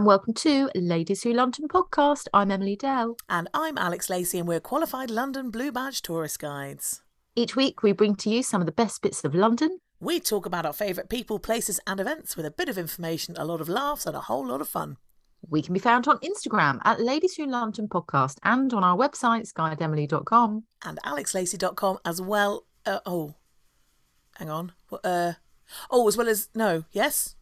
And welcome to Ladies Who London podcast. I'm Emily Dell. And I'm Alex Lacey, and we're qualified London Blue Badge tourist guides. Each week we bring to you some of the best bits of London. We talk about our favourite people, places, and events with a bit of information, a lot of laughs, and a whole lot of fun. We can be found on Instagram at Ladies Who London podcast and on our website skydemily.com. And alexlacey.com as well. Uh, oh, hang on. Uh, oh, as well as, no, yes?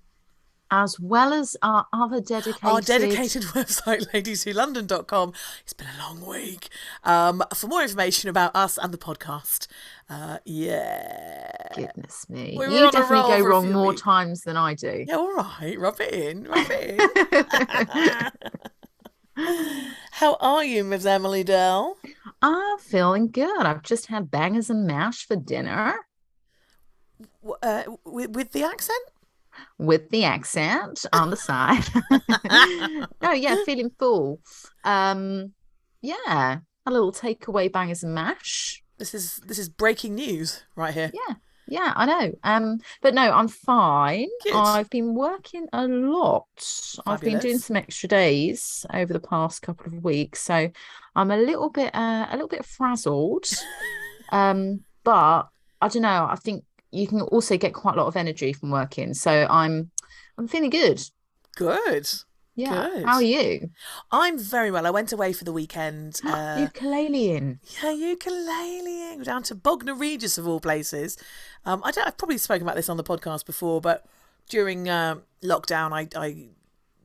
As well as our other dedicated Our dedicated website, ladieswholondon.com. It's been a long week. Um, for more information about us and the podcast. Uh, yeah. Goodness me. We you definitely go wrong more weeks. times than I do. Yeah, all right. Rub it in. Rub it in. How are you, Miss Emily Dell? I'm feeling good. I've just had bangers and mash for dinner Uh, with, with the accent? With the accent on the side. no, yeah, feeling full. Um, yeah, a little takeaway bangers and mash. This is this is breaking news right here. Yeah, yeah, I know. Um, but no, I'm fine. Good. I've been working a lot. I've been doing some extra days over the past couple of weeks, so I'm a little bit uh, a little bit frazzled. um, but I don't know. I think you can also get quite a lot of energy from working, so I'm I'm feeling good. Good. Yeah. Good. How are you? I'm very well. I went away for the weekend. Uh, Ukuleleing. yeah, ukulele down to Bognor Regis of all places. Um, I don't, I've probably spoken about this on the podcast before, but during um lockdown, I, I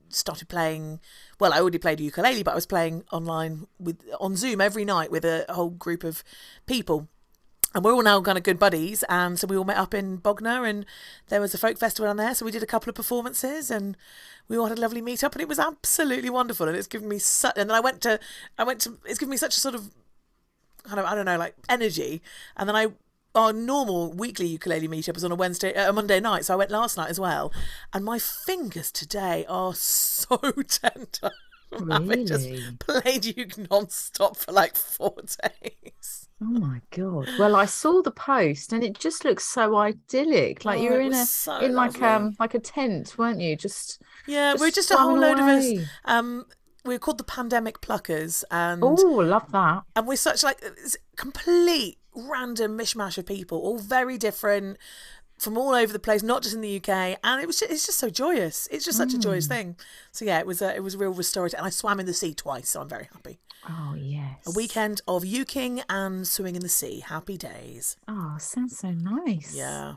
started playing. Well, I already played ukulele, but I was playing online with on Zoom every night with a whole group of people. And we're all now kind of good buddies, and so we all met up in Bognor, and there was a folk festival on there. So we did a couple of performances, and we all had a lovely meet up, and it was absolutely wonderful. And it's given me such. And then I went to, I went to. It's given me such a sort of kind of I don't know like energy. And then I our normal weekly ukulele meetup is on a Wednesday, uh, a Monday night, so I went last night as well. And my fingers today are so tender. from having just Really? played you non-stop for like four days. Oh my God. Well, I saw the post and it just looks so idyllic. Like Oh, you were in a so in like um like a tent, weren't you? Just Yeah, we're Just just a whole swamming load of us. Um, we're called the Pandemic Pluckers, and oh, love that. and we're such like it's complete random mishmash of people, all very different from all over the place, not just in the UK. And it was just, it's just so joyous. It's just such a Mm. joyous thing. So yeah, it was a, it was a real restorative, and I swam in the sea twice, so I'm very happy. Oh yes. A weekend of uking and swimming in the sea. Happy days. Oh, sounds so nice. Yeah.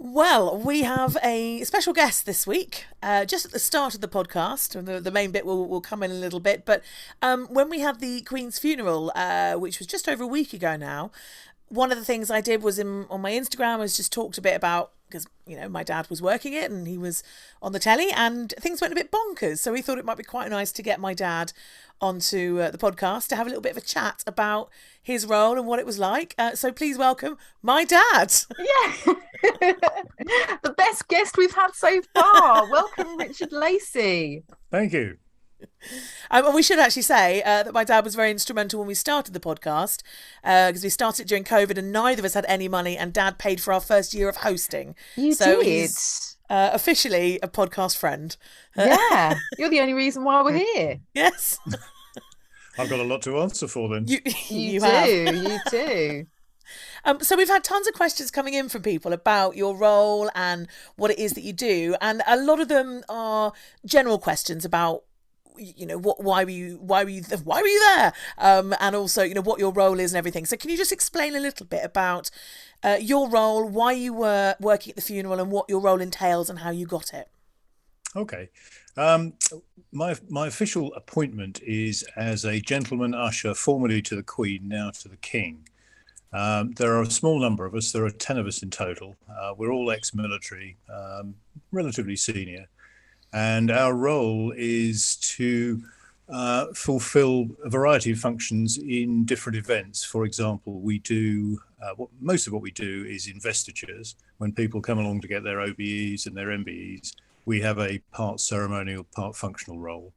Well, we have a special guest this week, uh, just at the start of the podcast, and the, the main bit will, will come in a little bit. But um, when we had the Queen's funeral, uh, which was just over a week ago now, one of the things I did was in on my Instagram was just talked a bit about because you know my dad was working it and he was on the telly and things went a bit bonkers. So we thought it might be quite nice to get my dad onto uh, the podcast to have a little bit of a chat about his role and what it was like. Uh, so please welcome my dad. Yeah. the best guest we've had so far. Welcome, Richard Lacey. Thank you. Um, and we should actually say uh, that my dad was very instrumental when we started the podcast because we started during COVID and neither of us had any money, and dad paid for our first year of hosting. You so did. he's uh, officially a podcast friend. Yeah. You're the only reason why we're here. Yes, I've got a lot to answer for then. you, You, you do. You do. Um, so we've had tons of questions coming in from people about your role and what it is that you do, and a lot of them are general questions about you know what why were you why were you why were you there um and also you know what your role is and everything so can you just explain a little bit about uh, your role why you were working at the funeral and what your role entails and how you got it Okay. Um, my my official appointment is as a gentleman usher, formerly to the Queen, now to the King. Um, there are a small number of us. There are ten of us in total. Uh, we're all ex-military, um, relatively senior, and our role is to uh, fulfill a variety of functions in different events. For example, we do uh, what most of what we do is investitures. When people come along to get their OBEs and their MBEs, we have a part ceremonial, part functional role.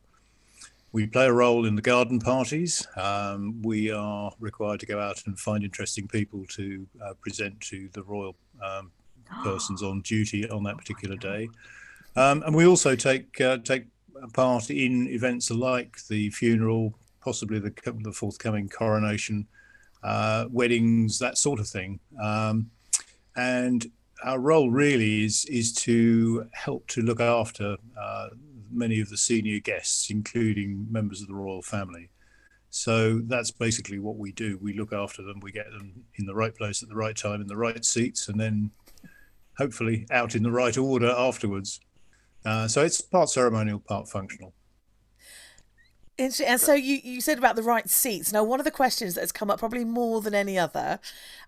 We play a role in the garden parties. Um, we are required to go out and find interesting people to uh, present to the royal um, persons on duty on that particular day. Um, and we also take uh, take part in events like the funeral, possibly the, the forthcoming coronation, uh, weddings, that sort of thing. Um, and our role really is is to help to look after uh, many of the senior guests, including members of the royal family. So that's basically what we do. We look after them. We get them in the right place at the right time, in the right seats, and then hopefully out in the right order afterwards. Uh, so it's part ceremonial, part functional. And so you, you said about the right seats. Now, one of the questions that has come up probably more than any other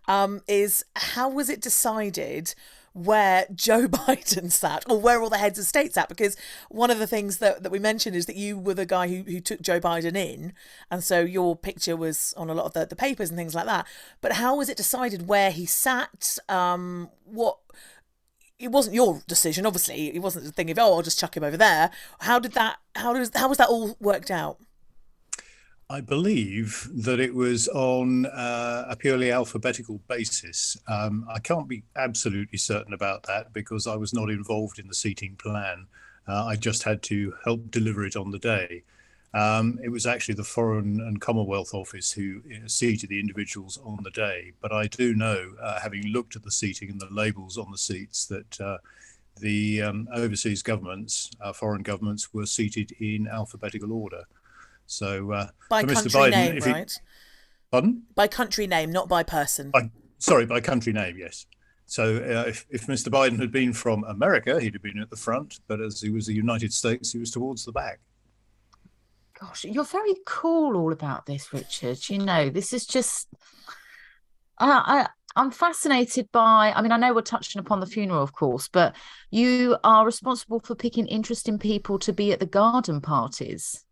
um, is how was it decided where Joe Biden sat or where all the heads of state sat? Because one of the things that, that we mentioned is that you were the guy who, who took Joe Biden in. And so your picture was on a lot of the, the papers and things like that. But how was it decided where he sat? Um, what it wasn't your decision, obviously. It wasn't the thing of oh, I'll just chuck him over there. How did that? How does how was that all worked out? I believe that it was on uh, a purely alphabetical basis. Um, I can't be absolutely certain about that because I was not involved in the seating plan. Uh, I just had to help deliver it on the day. Um, it was actually the Foreign and Commonwealth Office who uh, seated the individuals on the day. But I do know, uh, having looked at the seating and the labels on the seats, that uh, the um, overseas governments, uh, foreign governments, were seated in alphabetical order. So uh, by country Biden, name, he, right? Pardon? By country name, not by person. By, sorry, by country name, yes. So uh, if, if Mr. Biden had been from America, he'd have been at the front, but as he was the United States, he was towards the back. Gosh, you're very cool all about this, Richard. You know, this is just. I, I'm fascinated by. I mean, I know we're touching upon the funeral, of course, but you are responsible for picking interesting people to be at the garden parties.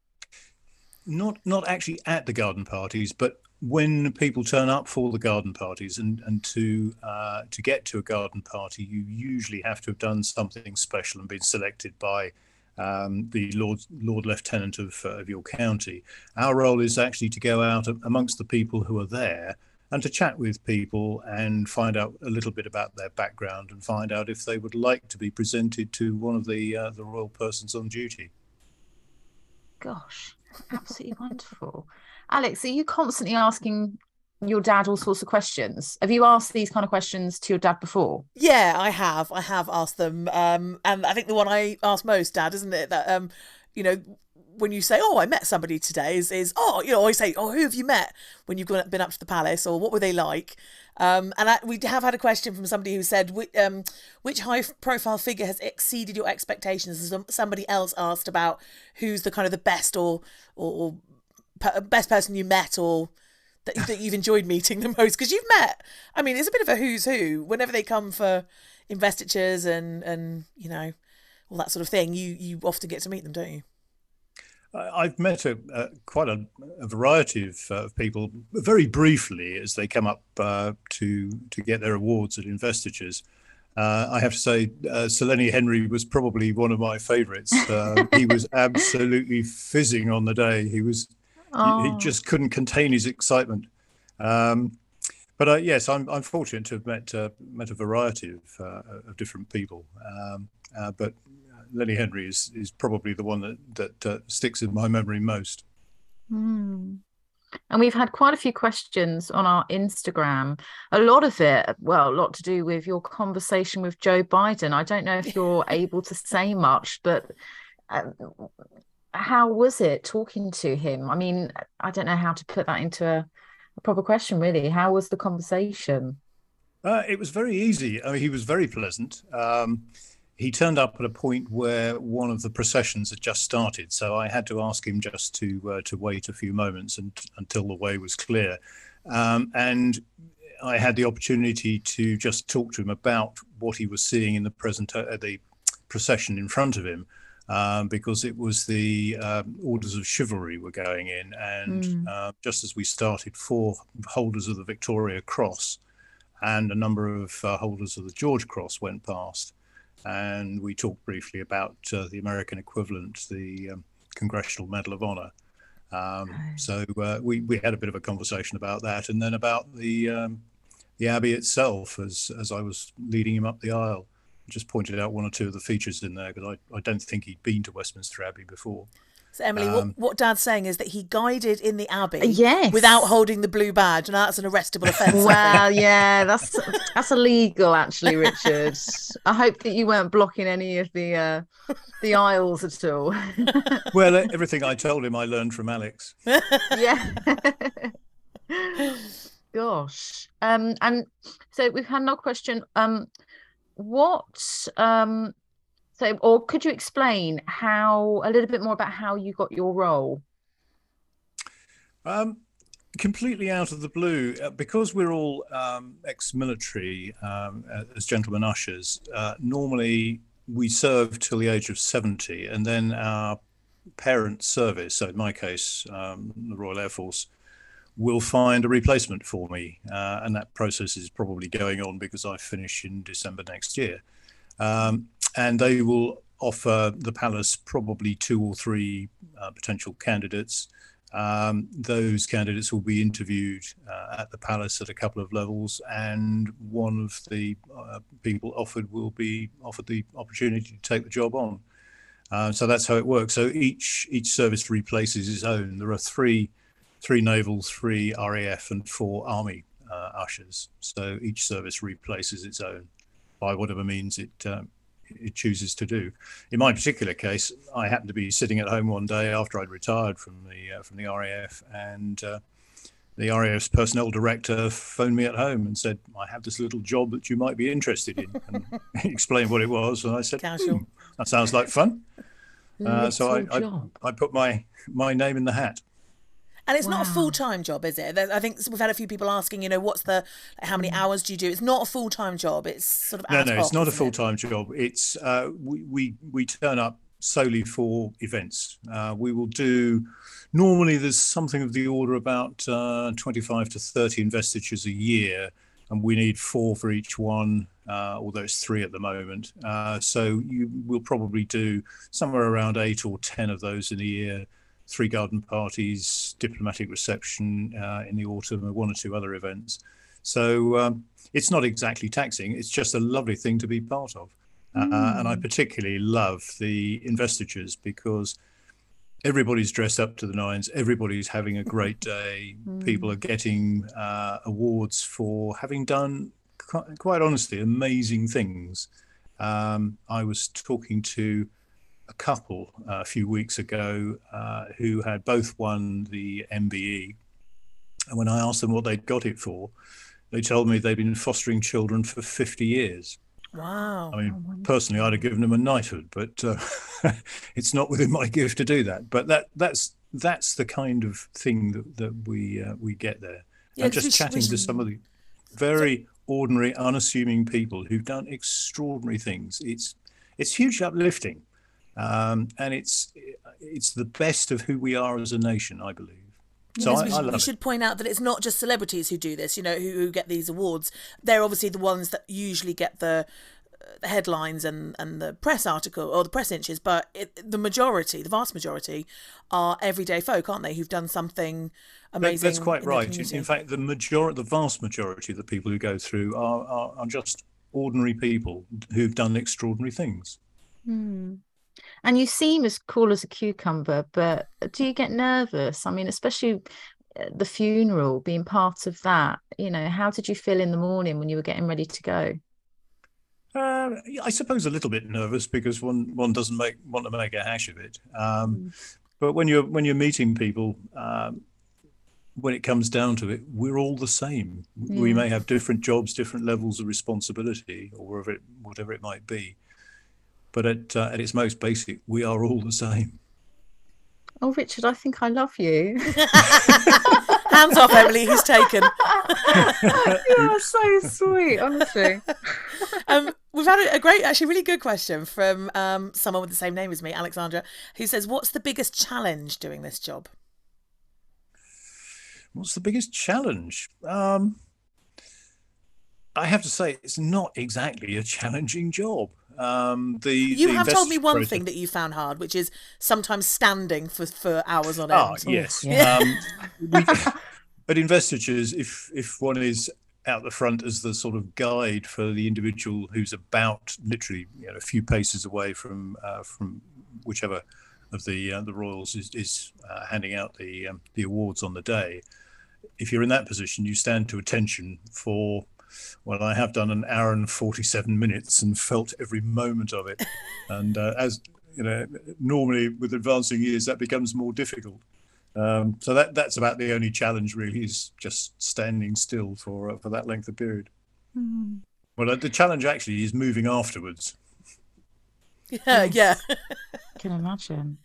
Not, not actually at the garden parties, but when people turn up for the garden parties, and and to uh, to get to a garden party, you usually have to have done something special and been selected by um, the Lord Lord Lieutenant of, uh, of your county. Our role is actually to go out amongst the people who are there and to chat with people and find out a little bit about their background and find out if they would like to be presented to one of the uh, the royal persons on duty. Gosh, absolutely wonderful. Alex, are you constantly asking your dad all sorts of questions. Have you asked these kind of questions to your dad before? Yeah, I have. I have asked them. Um, and I think the one I ask most, Dad, isn't it? That um, you know, when you say, "Oh, I met somebody today," is is oh, you know, I say, "Oh, who have you met when you've been up to the palace, or what were they like?" Um, and I, we have had a question from somebody who said, um, "Which high-profile figure has exceeded your expectations?" Somebody else asked about who's the kind of the best or or, or best person you met, or that, that you've enjoyed meeting the most? Because you've met, I mean, it's a bit of a who's who. Whenever they come for investitures and and you know all that sort of thing, you you often get to meet them, don't you? I've met a, a quite a, a, variety of, uh, people very briefly as they come up uh, to to get their awards at investitures. Uh, I have to say, uh, Sir Henry was probably one of my favourites. Uh, he was absolutely fizzing on the day. He was Oh. He, he, oh. just couldn't contain his excitement. Um, but uh, yes, I'm, I'm fortunate to have met uh, met a variety of, uh, of different people. Um, uh, but Lenny Henry is is probably the one that that uh, sticks in my memory most. Mm. And we've had quite a few questions on our Instagram. A lot of it, well, a lot to do with your conversation with Joe Biden. I don't know if you're able to say much, but uh, how was it talking to him? I mean, I don't know how to put that into a, a proper question, really. How was the conversation? Uh, it was very easy. I mean, he was very pleasant. Um, he turned up at a point where one of the processions had just started, so I had to ask him just to uh, to wait a few moments and, until the way was clear. Um, and I had the opportunity to just talk to him about what he was seeing in the present uh, the procession in front of him, um, because it was the um, orders of chivalry were going in, and mm. uh, just as we started, four holders of the Victoria Cross and a number of uh, holders of the George Cross went past and we talked briefly about uh, the American equivalent, the um, Congressional Medal of Honor. Um, So uh, we we had a bit of a conversation about that, and then about the um, the Abbey itself as as I was leading him up the aisle. Just pointed out one or two of the features in there because I, I don't think he'd been to Westminster Abbey before. So Emily, um, what, what Dad's saying is that he guided in the Abbey, yes. without holding the blue badge, and that's an arrestable offence. well, yeah, that's that's illegal, actually, Richard. I hope that you weren't blocking any of the uh, the aisles at all. well, everything I told him, I learned from Alex. yeah. Gosh, um, and so we've had another question. Um, what um so, or could you explain how a little bit more about how you got your role? Um, completely out of the blue, uh, because we're all um, ex-military um, as gentlemen ushers. Uh, normally, we serve till the age of seventy, and then our parent service. So, in my case, um, the Royal Air Force will find a replacement for me, uh, and that process is probably going on because I finish in December next year. Um, and they will offer the palace probably two or three uh, potential candidates. Um, those candidates will be interviewed uh, at the palace at a couple of levels, and one of the uh, people offered will be offered the opportunity to take the job on. Uh, so that's how it works. So each each service replaces its own. There are three three naval, three RAF, and four army uh, ushers. So each service replaces its own by whatever means it um, it chooses to do. In my particular case, I happened to be sitting at home one day after I'd retired from the uh, from the RAF, and uh, the RAF's personnel director phoned me at home and said, "I have this little job that you might be interested in," and he explained what it was, and I said, hmm, "That sounds like fun." Uh, so I, I, I put my my name in the hat. And it's wow. not a full time job, is it? I think we've had a few people asking, you know, what's the how many mm. hours do you do? It's not a full time job. It's sort of no, no, it's not a full time job. It's uh, we, we we turn up solely for events. Uh, we will do normally there's something of the order about uh, 25 to 30 investitures a year, and we need four for each one. Uh, although it's three at the moment, uh, so you will probably do somewhere around eight or ten of those in a year three garden parties, diplomatic reception uh, in the autumn, and one or two other events. So um, it's not exactly taxing. It's just a lovely thing to be part of. Mm. Uh, and I particularly love the investitures because everybody's dressed up to the nines. Everybody's having a great day. Mm. People are getting uh, awards for having done, quite honestly, amazing things. Um, I was talking to a couple uh, a few weeks ago uh, who had both won the MBE. And when I asked them what they'd got it for, they told me they'd been fostering children for 50 years. Wow. I mean, personally, I'd have given them a knighthood, but uh, it's not within my gift to do that. But that that's that's the kind of thing that, that we uh, we get there. Yeah, and just chatting to some of the very ordinary, unassuming people who've done extraordinary things. It's it's hugely uplifting um, and it's it's the best of who we are as a nation, I believe. So yes, I, we, should, we should point out that it's not just celebrities who do this, you know, who, who get these awards. They're obviously the ones that usually get the, uh, the headlines and, and the press article or the press inches, but it, the majority, the vast majority, are everyday folk, aren't they, who've done something amazing. That's quite right. In fact, the major, the vast majority of the people who go through are, are, are just ordinary people who've done extraordinary things. Hmm. And you seem as cool as a cucumber, but do you get nervous? I mean, especially uh, the funeral, being part of that. You know, how did you feel in the morning when you were getting ready to go? Uh, I suppose a little bit nervous because one one doesn't make want to make a hash of it. Um, mm. But when you're when you're meeting people, um, when it comes down to it, we're all the same. Yeah. We may have different jobs, different levels of responsibility, or whatever it, whatever it might be but at uh, at its most basic, we are all the same. Oh, Richard, I think I love you. Hands off, Emily. He's taken. You're so sweet, honestly. Um, we've had a, a great, actually, really good question from um, someone with the same name as me, Alexandra, who says, "What's the biggest challenge doing this job?" What's the biggest challenge? Um, I have to say, it's not exactly a challenging job. Um, the You the have told me one process- thing that you found hard, which is sometimes standing for, for hours on Ah, end. yes. Yeah. Um, we, at investitures, if if one is out the front as the sort of guide for the individual who's about literally you know, a few paces away from uh, from whichever of the uh, the royals is, is uh, handing out the um, the awards on the day, if you're in that position, you stand to attention for. Well, I have done an hour and 47 minutes and felt every moment of it. and uh, as you know, normally with advancing years, that becomes more difficult. Um, so that that's about the only challenge really is just standing still for uh, for that length of period. Well, uh, the challenge actually is moving afterwards. Yeah, yeah. can imagine.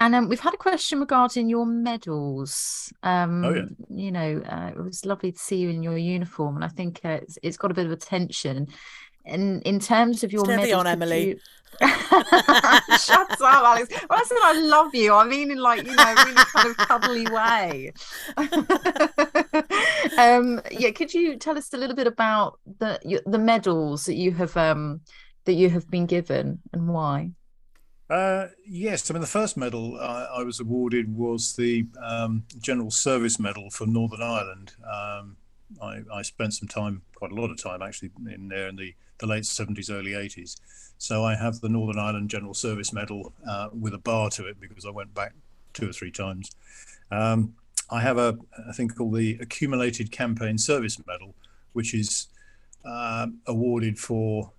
And um, we've had a question regarding your medals. Um, Oh, yeah. You know, uh, it was lovely to see you in your uniform, and I think uh, it's, it's got a bit of attention. And in terms of your Steady medals, on, Emily. you- Shut up, Alex. When I said I love you, I mean in like you know, really kind of cuddly way. um, yeah, could you tell us a little bit about the the medals that you have um that you have been given and why? Uh, yes, I mean the first medal I, I was awarded was the um, General Service Medal for Northern Ireland. Um, I, I spent some time, quite a lot of time actually, in there in the, the late seventies, early eighties. So I have the Northern Ireland General Service Medal uh, with a bar to it because I went back two or three times. Um, I have a, a thing called the Accumulated Campaign Service Medal, which is um awarded for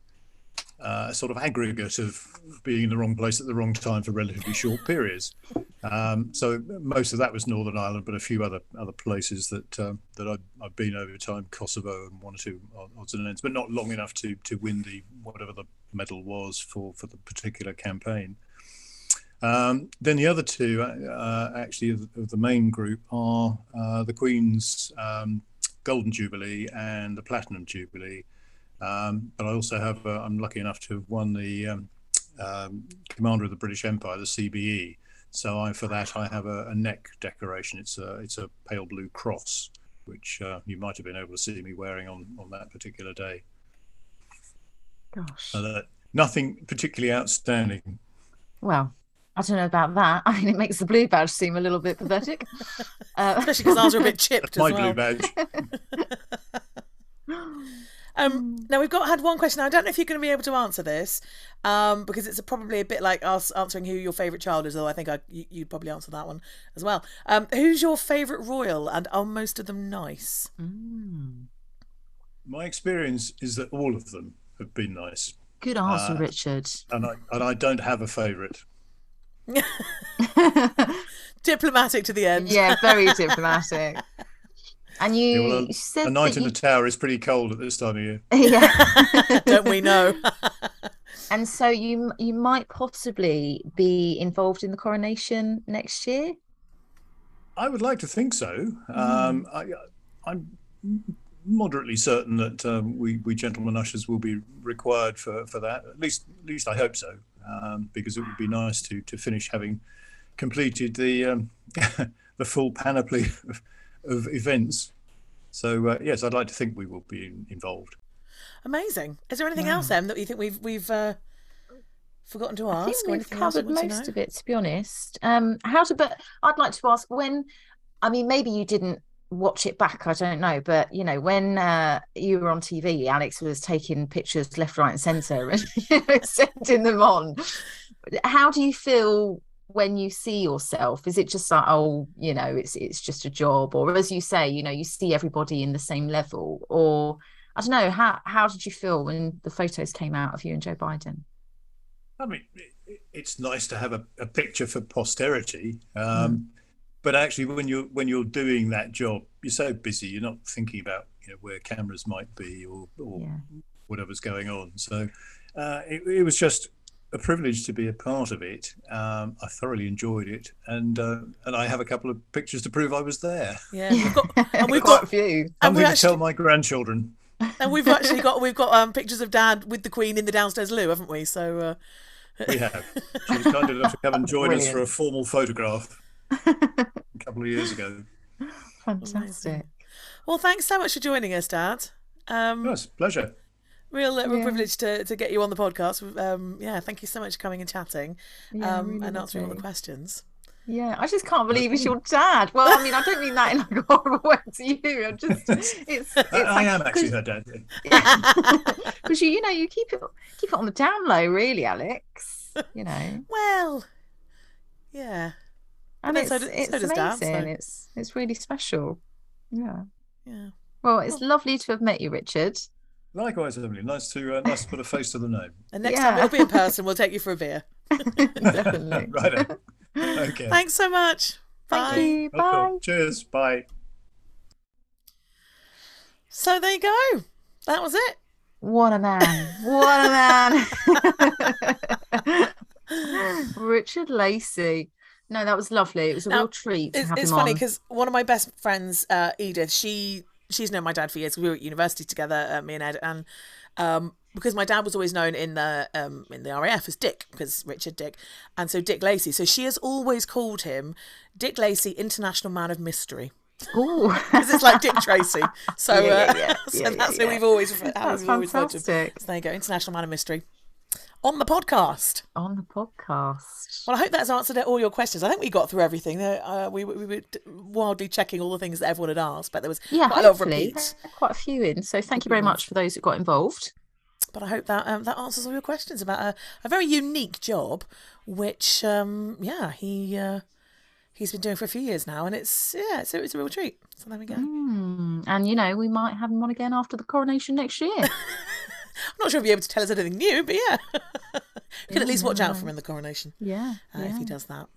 uh, a sort of aggregate of being in the wrong place at the wrong time for relatively short periods. Um, so most of that was Northern Ireland, but a few other other places that um, that I've, I've been over time, Kosovo and one or two odds and ends, but not long enough to to win the whatever the medal was for for the particular campaign. Um, then the other two, uh, actually, of, of the main group are uh, the Queen's um, Golden Jubilee and the Platinum Jubilee. Um, but I also have, uh, I'm lucky enough to have won the um, um, Commander of the British Empire, the CBE. So I, for that, I have a, a neck decoration. It's a, it's a pale blue cross, which uh, you might have been able to see me wearing on, on that particular day. Gosh. So that, nothing particularly outstanding. Well, I don't know about that. I mean, it makes the blue badge seem a little bit pathetic. Uh, Especially because ours are a bit chipped My as well. blue badge. Um, now we've got had one question. I don't know if you're going to be able to answer this, um, because it's probably a bit like us answering who your favourite child is. Though I think I, you, you'd probably answer that one as well. Um, who's your favourite royal, and are most of them nice? mm, My experience is that all of them have been nice, good answer, Uh, Richard. and I and I don't have a favourite. Diplomatic to the end. yeah, very diplomatic. And you, Yeah, well, you said A night in you, the tower is pretty cold at this time of year. yeah. don't we know? and so you you might possibly be involved in the coronation next year. I would like to think so. Um, I, I'm moderately certain that um, we, we gentlemen ushers will be required for, for that. At least, at least I hope so, um, because it would be nice to to finish having completed the um, the full panoply of, of events. So uh, yes, I'd like to think we will be in, involved. Amazing. Is there anything else, Em, that you think we've we've uh, forgotten to ask? I ask, think we've anything else you covered most of it, to be honest. Um, how to, but I'd like to ask when. I mean, maybe you didn't watch it back. I don't know, but you know, when uh, you were on TV, Alex was taking pictures left, right, and centre and you know, sending them on. How do you feel when you see yourself? Is it just like, oh, you know, it's it's just a job, or as you say, you know, you see everybody in the same level, or I don't know. How how did you feel when the photos came out of you and Joe Biden? I mean, it's nice to have a, a picture for posterity. Um, But actually, when you're when you're doing that job, you're so busy, you're not thinking about you know where cameras might be or, or Yeah. whatever's going on. So uh, it, it was just a privilege to be a part of it. Um, I thoroughly enjoyed it, and uh, and I have a couple of pictures to prove I was there. Yeah, we've got and we've Quite a few. and I'm we going to actually tell my grandchildren. and we've actually got we've got um pictures of Dad with the Queen in the downstairs loo, haven't we? So uh, We have. She was kind enough to come and join us for a formal photograph a couple of years ago. Fantastic. well, thanks so much for joining us, Dad. Um, Yes, pleasure. Real uh, real Yeah. privilege to, to get you on the podcast. Um, yeah, thank you so much for coming and chatting Yeah, um, really and answering all the questions. Yeah, I just can't believe it's your dad. Well, I mean, I don't mean that in like a horrible way to you. I just, it's, it's I, I am actually her dad. yeah. because you, you know, you keep it, keep it on the down low, really, Alex. You know, Well, yeah, and then it's so does- it's so amazing. Dad, so- It's it's really special. Yeah. yeah. Well, it's lovely to have met you, Richard. Likewise, Emily. Nice to uh, nice to put a face to the name. And next Yeah. time it'll be in person, we'll take you for a beer. Definitely. right. Okay. Thanks so much. Thank Bye. you. Okay, Bye. Cheers. Bye. So there you go. That was it. What a man. What a man. Richard Lacey. No, that was lovely. It was a Now, real treat to It's, have it's him funny on. because one of my best friends, uh, Edith, she she's known my dad for years. We were at university together, uh, me and Ed, and um, because my dad was always known in the um, in the RAF as Dick, because Richard Dick, and so Dick Lacey. So she has always called him Dick Lacey, International Man of Mystery, Ooh. because it's like Dick Tracy. So, Yeah, yeah, uh, yeah. so that's who we've always referred, how That's we've always referred to fantastic. So there you go, International Man of Mystery on the podcast. on the podcast. Well, I hope that's answered all your questions. I think we got through everything. Uh, we, we were wildly checking all the things that everyone had asked, but there was Yeah, quite a lot of repeats. Quite a few in. So thank you very much for those that got involved. But I hope that um, that answers all your questions about a, a very unique job, which um, yeah he uh, he's been doing for a few years now, and it's yeah it's, it's a real treat. So there we go. Hmm. And you know, we might have him on again after the coronation next year. I'm not sure he'll be able to tell us anything new, but yeah, you can at least watch out for him in the coronation yeah. uh, if he does that.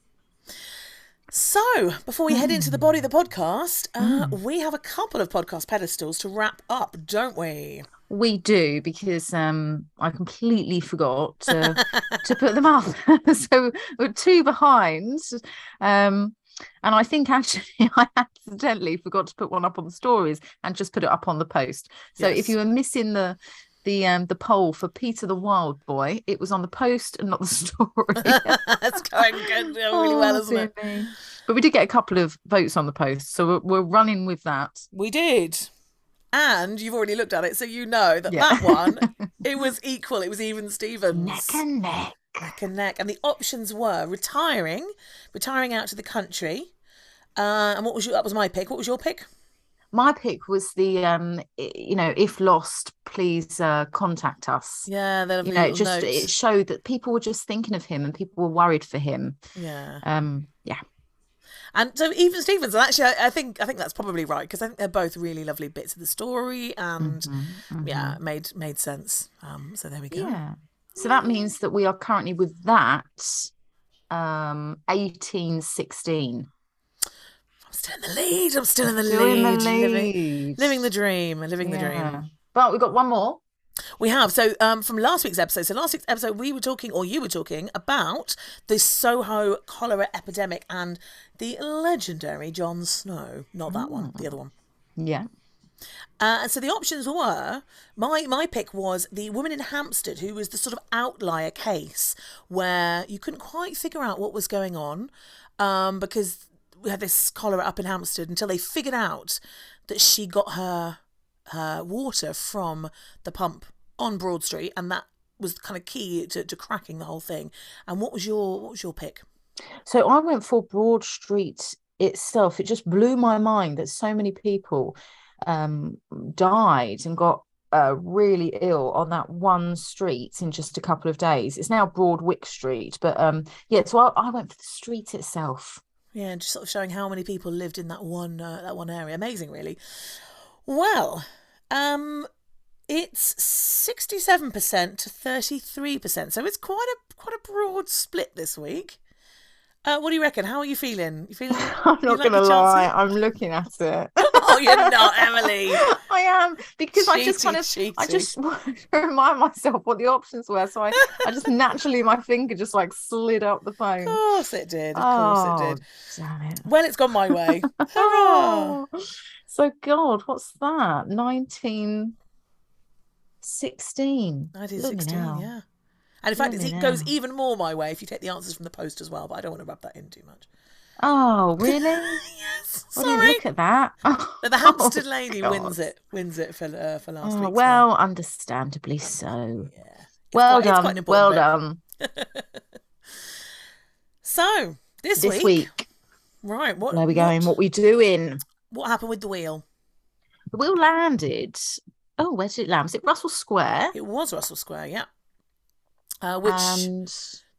So, before we head into the body of the podcast, uh, we have a couple of podcast pedestals to wrap up, don't we? We do because um, I completely forgot to, to put them up. so we're two behind. Um, and I think actually I accidentally forgot to put one up on the stories and just put it up on the post. So Yes. if you were missing the the um the poll for Peter the Wild Boy, it was on the post and not the story. That's going good, really well, Oh, isn't it? me. But we did get a couple of votes on the post, so we're, we're running with that. We did. And you've already looked at it, so you know that Yeah. that one, it was equal. It was even Stevens. Neck and neck. Neck and neck. And the options were retiring, retiring out to the country. Uh, and what was your, that was my pick. What was your pick? My pick was the um, you know, if lost, please uh, contact us. Yeah, You know, it just notes. it showed that people were just thinking of him and people were worried for him. Yeah. Um, yeah, And so even Stevens, and actually, I, I think I think that's probably right because I think they're both really lovely bits of the story, and Mm-hmm, yeah, made made sense. Um, so there we go. yeah. So that means that we are currently with that um 1816 I'm still in the lead. I'm still in the Still lead. in the Living, lead. living the dream. Living the dream. But we've got one more. We have. So um, from last week's episode, so last week's episode, we were talking, or you were talking, about the Soho cholera epidemic and the legendary John Snow. Not that one, the other one. Yeah. Uh, and so the options were my my pick was the woman in Hampstead who was the sort of outlier case where you couldn't quite figure out what was going on um, because we had this cholera up in Hampstead until they figured out that she got her her water from the pump on Broad Street and that was kind of key to, to cracking the whole thing. And what was your what was your pick? So I went for Broad Street itself. It just blew my mind that so many people um, died and got uh, really ill on that one street in just a couple of days. It's now Broadwick Street, but um, yeah. So I, I went for the street itself. Yeah, just sort of showing how many people lived in that one uh, that one area. Amazing, really. Well, um, it's sixty-seven percent to thirty-three percent, so it's quite a quite a broad split this week. Uh, what do you reckon? How are you feeling? You feeling? I'm not like gonna lie. I'm looking at it. Oh, you're not, Emily. I am because I just kind of Cheaty, I just wanted to remind myself what the options were. So I, I just naturally my finger just like slid up the phone. Of course it did. Of course it Oh, did. Damn it. Well, it's gone my way. Hurrah! Oh, so God, what's that? 1916. 1916, yeah. And in fact, it goes even more my way if you take the answers from the post as well, but I don't want to rub that in too much. Oh, really? yes, sorry. look at that. But the Hampstead lady God. wins it, wins it for uh, for last Oh, week. well, understandably so. yeah. Well quite- done. Well bit. done. So this, This week, week, right? What where are we going? What, What we doing? what happened with the wheel? The wheel landed. Oh, where did it land? Was it Russell Square? It was Russell Square, yeah. Uh, which And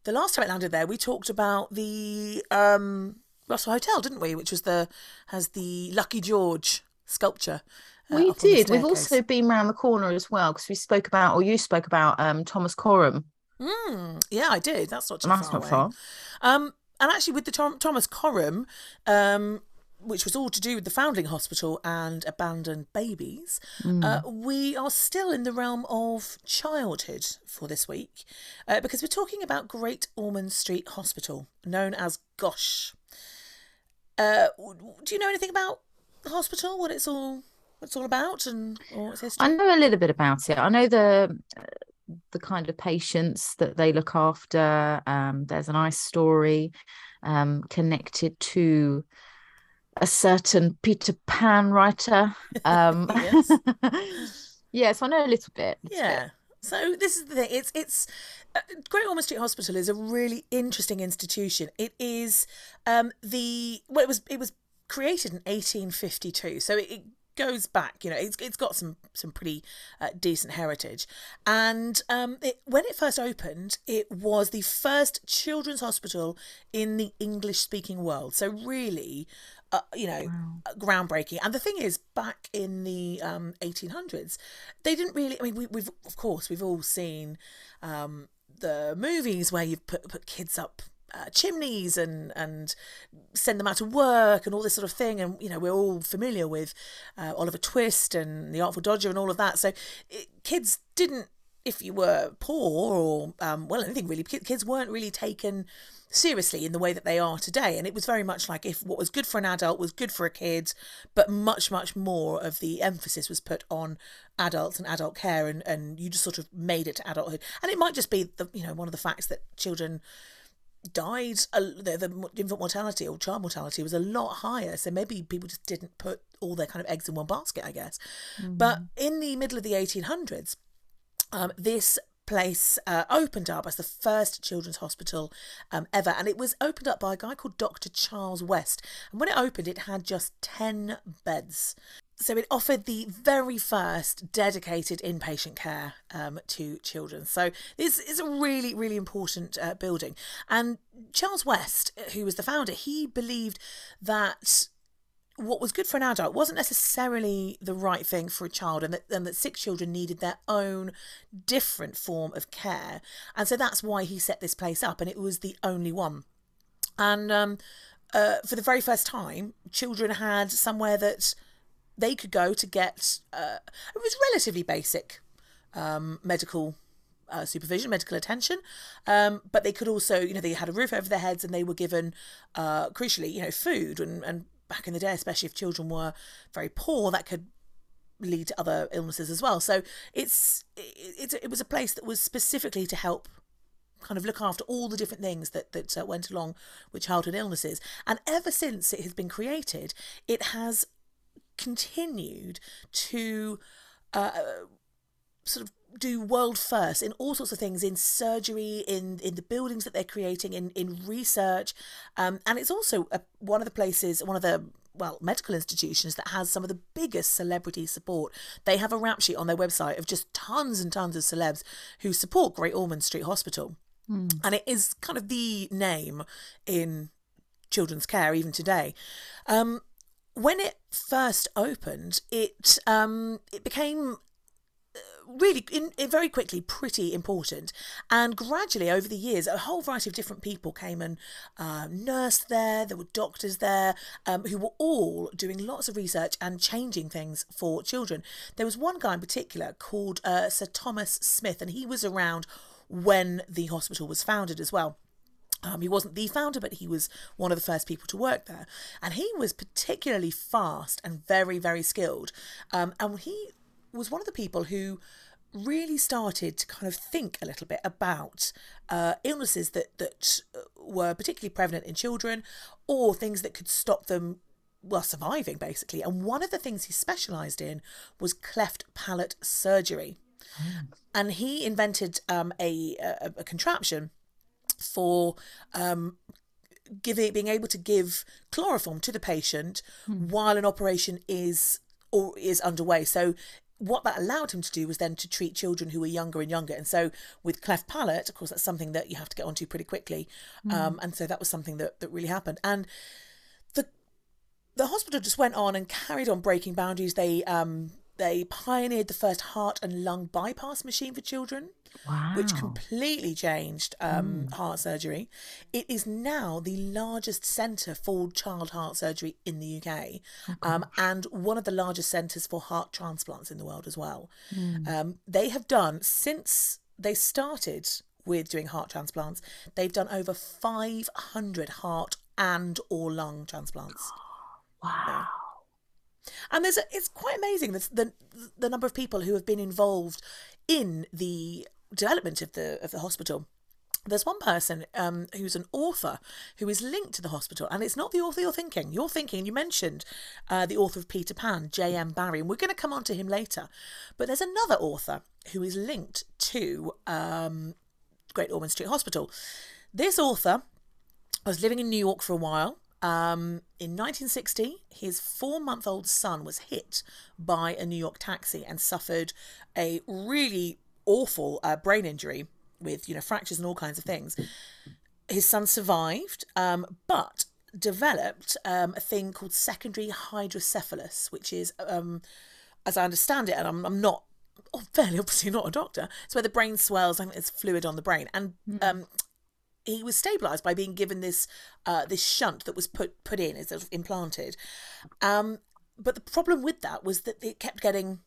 the last time it landed there, we talked about the um, Russell Hotel, didn't we? Which was the has the Lucky George sculpture. uh, we up on the did. We've also been round the corner as well because we spoke about, or you spoke about, um, Thomas Coram. Mm, yeah, I did. That's not too that's far not far. Um, and actually, with the Tom- Thomas Coram, um, which was all to do with the Foundling Hospital and abandoned babies, uh, we are still in the realm of childhood for this week uh, because we're talking about Great Ormond Street Hospital, known as GOSH. Uh, do you know anything about the hospital? What it's all what it's all about and or its history? I know a little bit about it. I know the uh, the kind of patients that they look after. Um, there's a nice story um, connected to a certain Peter Pan writer. Um, Yes. yes, I know a little bit. little bit. Yeah. So this is the thing. It's it's Great Ormond Street Hospital is a really interesting institution. It is um, the well, it was it was created in 1852, so it, it goes back. You know, it's it's got some some pretty uh, decent heritage. And um, it, when it first opened, it was the first children's hospital in the English speaking world. So really. Uh, you know, uh, groundbreaking. And the thing is, back in the um, 1800s, they didn't really. I mean, we, we've of course we've all seen um, the movies where you've put put kids up uh, chimneys and and send them out to work and all this sort of thing. And you know, we're all familiar with uh, Oliver Twist and The Artful Dodger and all of that. So it, kids didn't. If you were poor or um, well, anything really, kids weren't really taken seriously in the way that they are today. And it was very much like if what was good for an adult was good for a kid, but much, much more of the emphasis was put on adults and adult care, and, and you just sort of made it to adulthood. And it might just be the you know one of the facts that children died uh, the, the infant mortality or child mortality was a lot higher so maybe people just didn't put all their kind of eggs in one basket i guess but in the middle of the 1800s um, this place uh, opened up as the first children's hospital um, ever and it was opened up by a guy called dr charles west and when it opened it had just 10 beds so it offered the very first dedicated inpatient care um, to children. So this is a really, really important uh, building. And Charles West, who was the founder, he believed that what was good for an adult wasn't necessarily the right thing for a child, and that, and that sick children needed their own different form of care. And so that's why he set this place up, and it was the only one. And um, uh, for the very first time, children had somewhere that they could go to get uh, it was relatively basic um, medical uh, supervision, medical attention, um, but they could also, you know, they had a roof over their heads and they were given, uh, crucially, you know, food and, and back in the day, especially if children were very poor, that could lead to other illnesses as well. So it's it, it, was a place that was specifically to help kind of look after all the different things that that uh, went along with childhood illnesses. And ever since it has been created, it has continued to uh, sort of do world first in all sorts of things in surgery in in the buildings that they're creating in in research. Um, and it's also a, one of the places one of the well medical institutions that has some of the biggest celebrity support. They have a rap sheet on their website of just tons and tons of celebs who support great ormond street hospital. And it is kind of the name in children's care even today. Um, when it first opened, it um, it became really in, in very quickly pretty important and gradually over the years a whole variety of different people came and uh, nursed there there were doctors there um, who were all doing lots of research and changing things for children there was one guy in particular called uh, sir thomas smith and he was around when the hospital was founded as well um, he wasn't the founder, but he was one of the first people to work there. And he was particularly fast and very, very skilled. Um, and he was one of the people who really started to kind of think a little bit about uh, illnesses that that uh, were particularly prevalent in children or things that could stop them well surviving basically and one of the things he specialized in was cleft palate surgery mm. and he invented um, a, a, a contraption for um, giving being able to give chloroform to the patient mm. while an operation is or is underway so what that allowed him to do was then to treat children who were younger and younger. And so with cleft palate, of course, that's something that you have to get onto pretty quickly. Mm. Um, and so that was something that, that really happened. And the the hospital just went on and carried on breaking boundaries. They um, they pioneered the first heart and lung bypass machine for children, wow. which completely changed um, mm. heart surgery. It is now the largest centre for child heart surgery in the UK, oh, um, and one of the largest centres for heart transplants in the world as well. Mm. Um, they have done since they started with doing heart transplants. They've done over 500 heart and or lung transplants. wow. Yeah. And there's a, it's quite amazing the, the the number of people who have been involved in the development of the of the hospital. There's one person um, who's an author who is linked to the hospital, and it's not the author you're thinking. You're thinking, you mentioned uh, the author of Peter Pan, J.M. Barrie, and we're going to come on to him later. But there's another author who is linked to um, Great Ormond Street Hospital. This author was living in New York for a while. Um, in 1960, his four month old son was hit by a New York taxi and suffered a really awful uh, brain injury with, you know, fractures and all kinds of things. His son survived, um, but developed um, a thing called secondary hydrocephalus, which is, um, as I understand it, and I'm, I'm not oh, fairly obviously not a doctor. It's where the brain swells and it's fluid on the brain. And hmm. um, he was stabilized by being given this uh, this shunt that was put put in, is sort of implanted. Um, but the problem with that was that it kept getting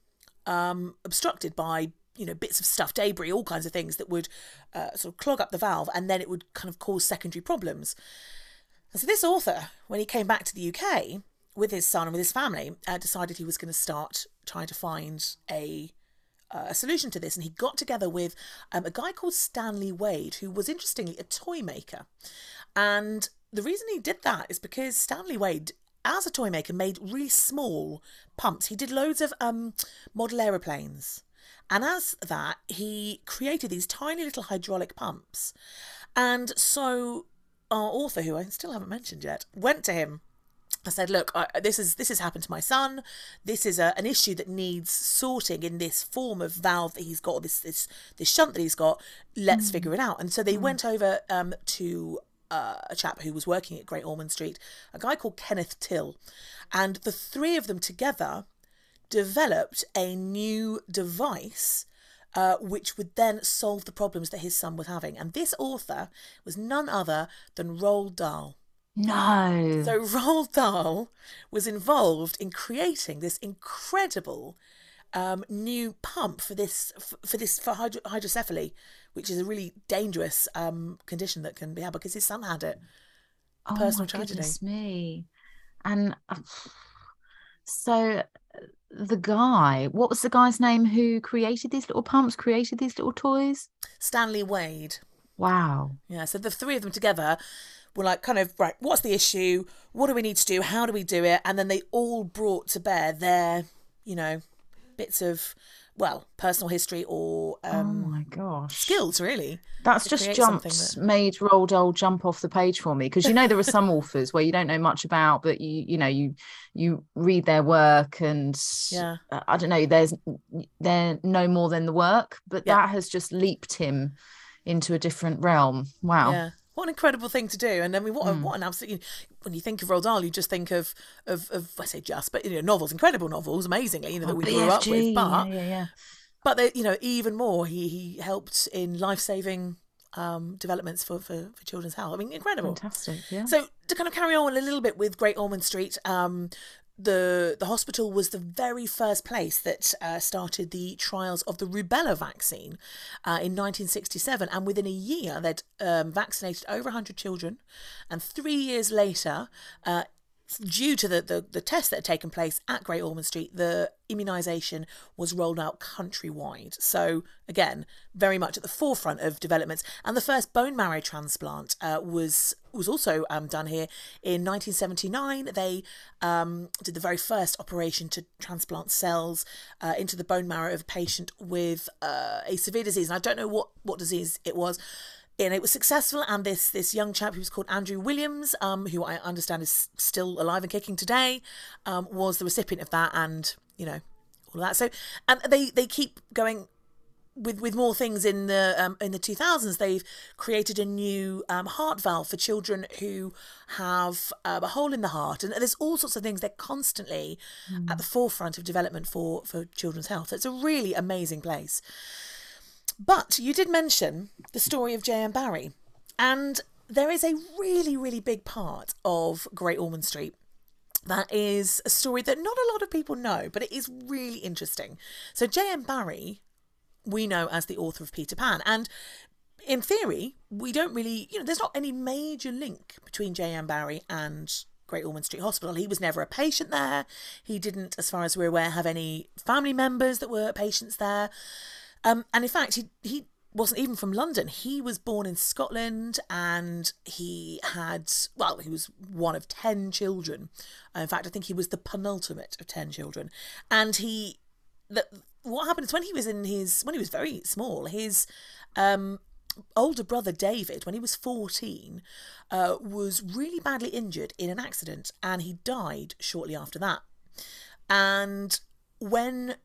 um, obstructed by you know bits of stuff, debris, all kinds of things that would uh, sort of clog up the valve, and then it would kind of cause secondary problems. And so this author, when he came back to the UK with his son and with his family, uh, decided he was going to start trying to find a a solution to this, and he got together with um, a guy called Stanley Wade, who was interestingly a toy maker. And the reason he did that is because Stanley Wade, as a toy maker, made really small pumps. He did loads of um, model aeroplanes. And as that, he created these tiny little hydraulic pumps. And so our author, who I still haven't mentioned yet, went to him I said, look, I, this is this has happened to my son. This is a, an issue that needs sorting in this form of valve that he's got, this this this shunt that he's got. Let's mm. figure it out. And so they mm. went over um, to uh, a chap who was working at Great Ormond Street, a guy called Kenneth Till, and the three of them together developed a new device. Uh, which would then solve the problems that his son was having. And this author was none other than Roald Dahl. No. So Roald Dahl was involved in creating this incredible um, new pump for this for, for this for hydro- hydrocephaly, which is a really dangerous um, condition that can be had because his son had it. A oh personal my tragedy. Goodness me. And uh, so the guy, what was the guy's name who created these little pumps, created these little toys? Stanley Wade. Wow. Yeah, so the three of them together were like kind of right what's the issue? What do we need to do? How do we do it? And then they all brought to bear their you know bits of well personal history or um, oh my gosh. skills really that's just jumped that... made Roald Dahl jump off the page for me because you know there are some authors where you don't know much about but you you know you you read their work and yeah. Uh, I don't know there's they're no more than the work but yeah. that has just leaped him into a different realm. Wow. Yeah what an incredible thing to do! And I mean, what mm. what an absolutely when you think of Roald Dahl, you just think of of, of I say just, but you know, novels, incredible novels, amazingly, you know, that we BFG, grew up with. But yeah, yeah, yeah. but they, you know, even more, he he helped in life saving um, developments for, for for children's health. I mean, incredible. Fantastic. Yeah. So to kind of carry on a little bit with Great Ormond Street, um, the the hospital was the very first place that uh, started the trials of the rubella vaccine uh, in 1967, and within a year they'd um, vaccinated over 100 children, and three years later. Uh, due to the, the, the tests that had taken place at Great Ormond Street, the immunisation was rolled out countrywide. So, again, very much at the forefront of developments. And the first bone marrow transplant uh, was was also um, done here in 1979. They um, did the very first operation to transplant cells uh, into the bone marrow of a patient with uh, a severe disease. And I don't know what, what disease it was and it was successful. And this this young chap who was called Andrew Williams, um, who I understand is still alive and kicking today, um, was the recipient of that, and you know all of that. So, and they they keep going with with more things in the um, in the 2000s they've created a new um, heart valve for children who have um, a hole in the heart and there's all sorts of things they're constantly mm. at the forefront of development for for children's health it's a really amazing place but you did mention the story of J.M. Barrie, and there is a really, really big part of Great Ormond Street that is a story that not a lot of people know, but it is really interesting. So, J.M. Barrie, we know as the author of Peter Pan, and in theory, we don't really, you know, there's not any major link between J.M. Barrie and Great Ormond Street Hospital. He was never a patient there. He didn't, as far as we're aware, have any family members that were patients there. Um, and in fact, he he wasn't even from London. He was born in Scotland and he had, well, he was one of 10 children. Uh, in fact, I think he was the penultimate of 10 children. And he, the, what happened is when he was in his, when he was very small, his um, older brother David, when he was 14, uh, was really badly injured in an accident and he died shortly after that. And when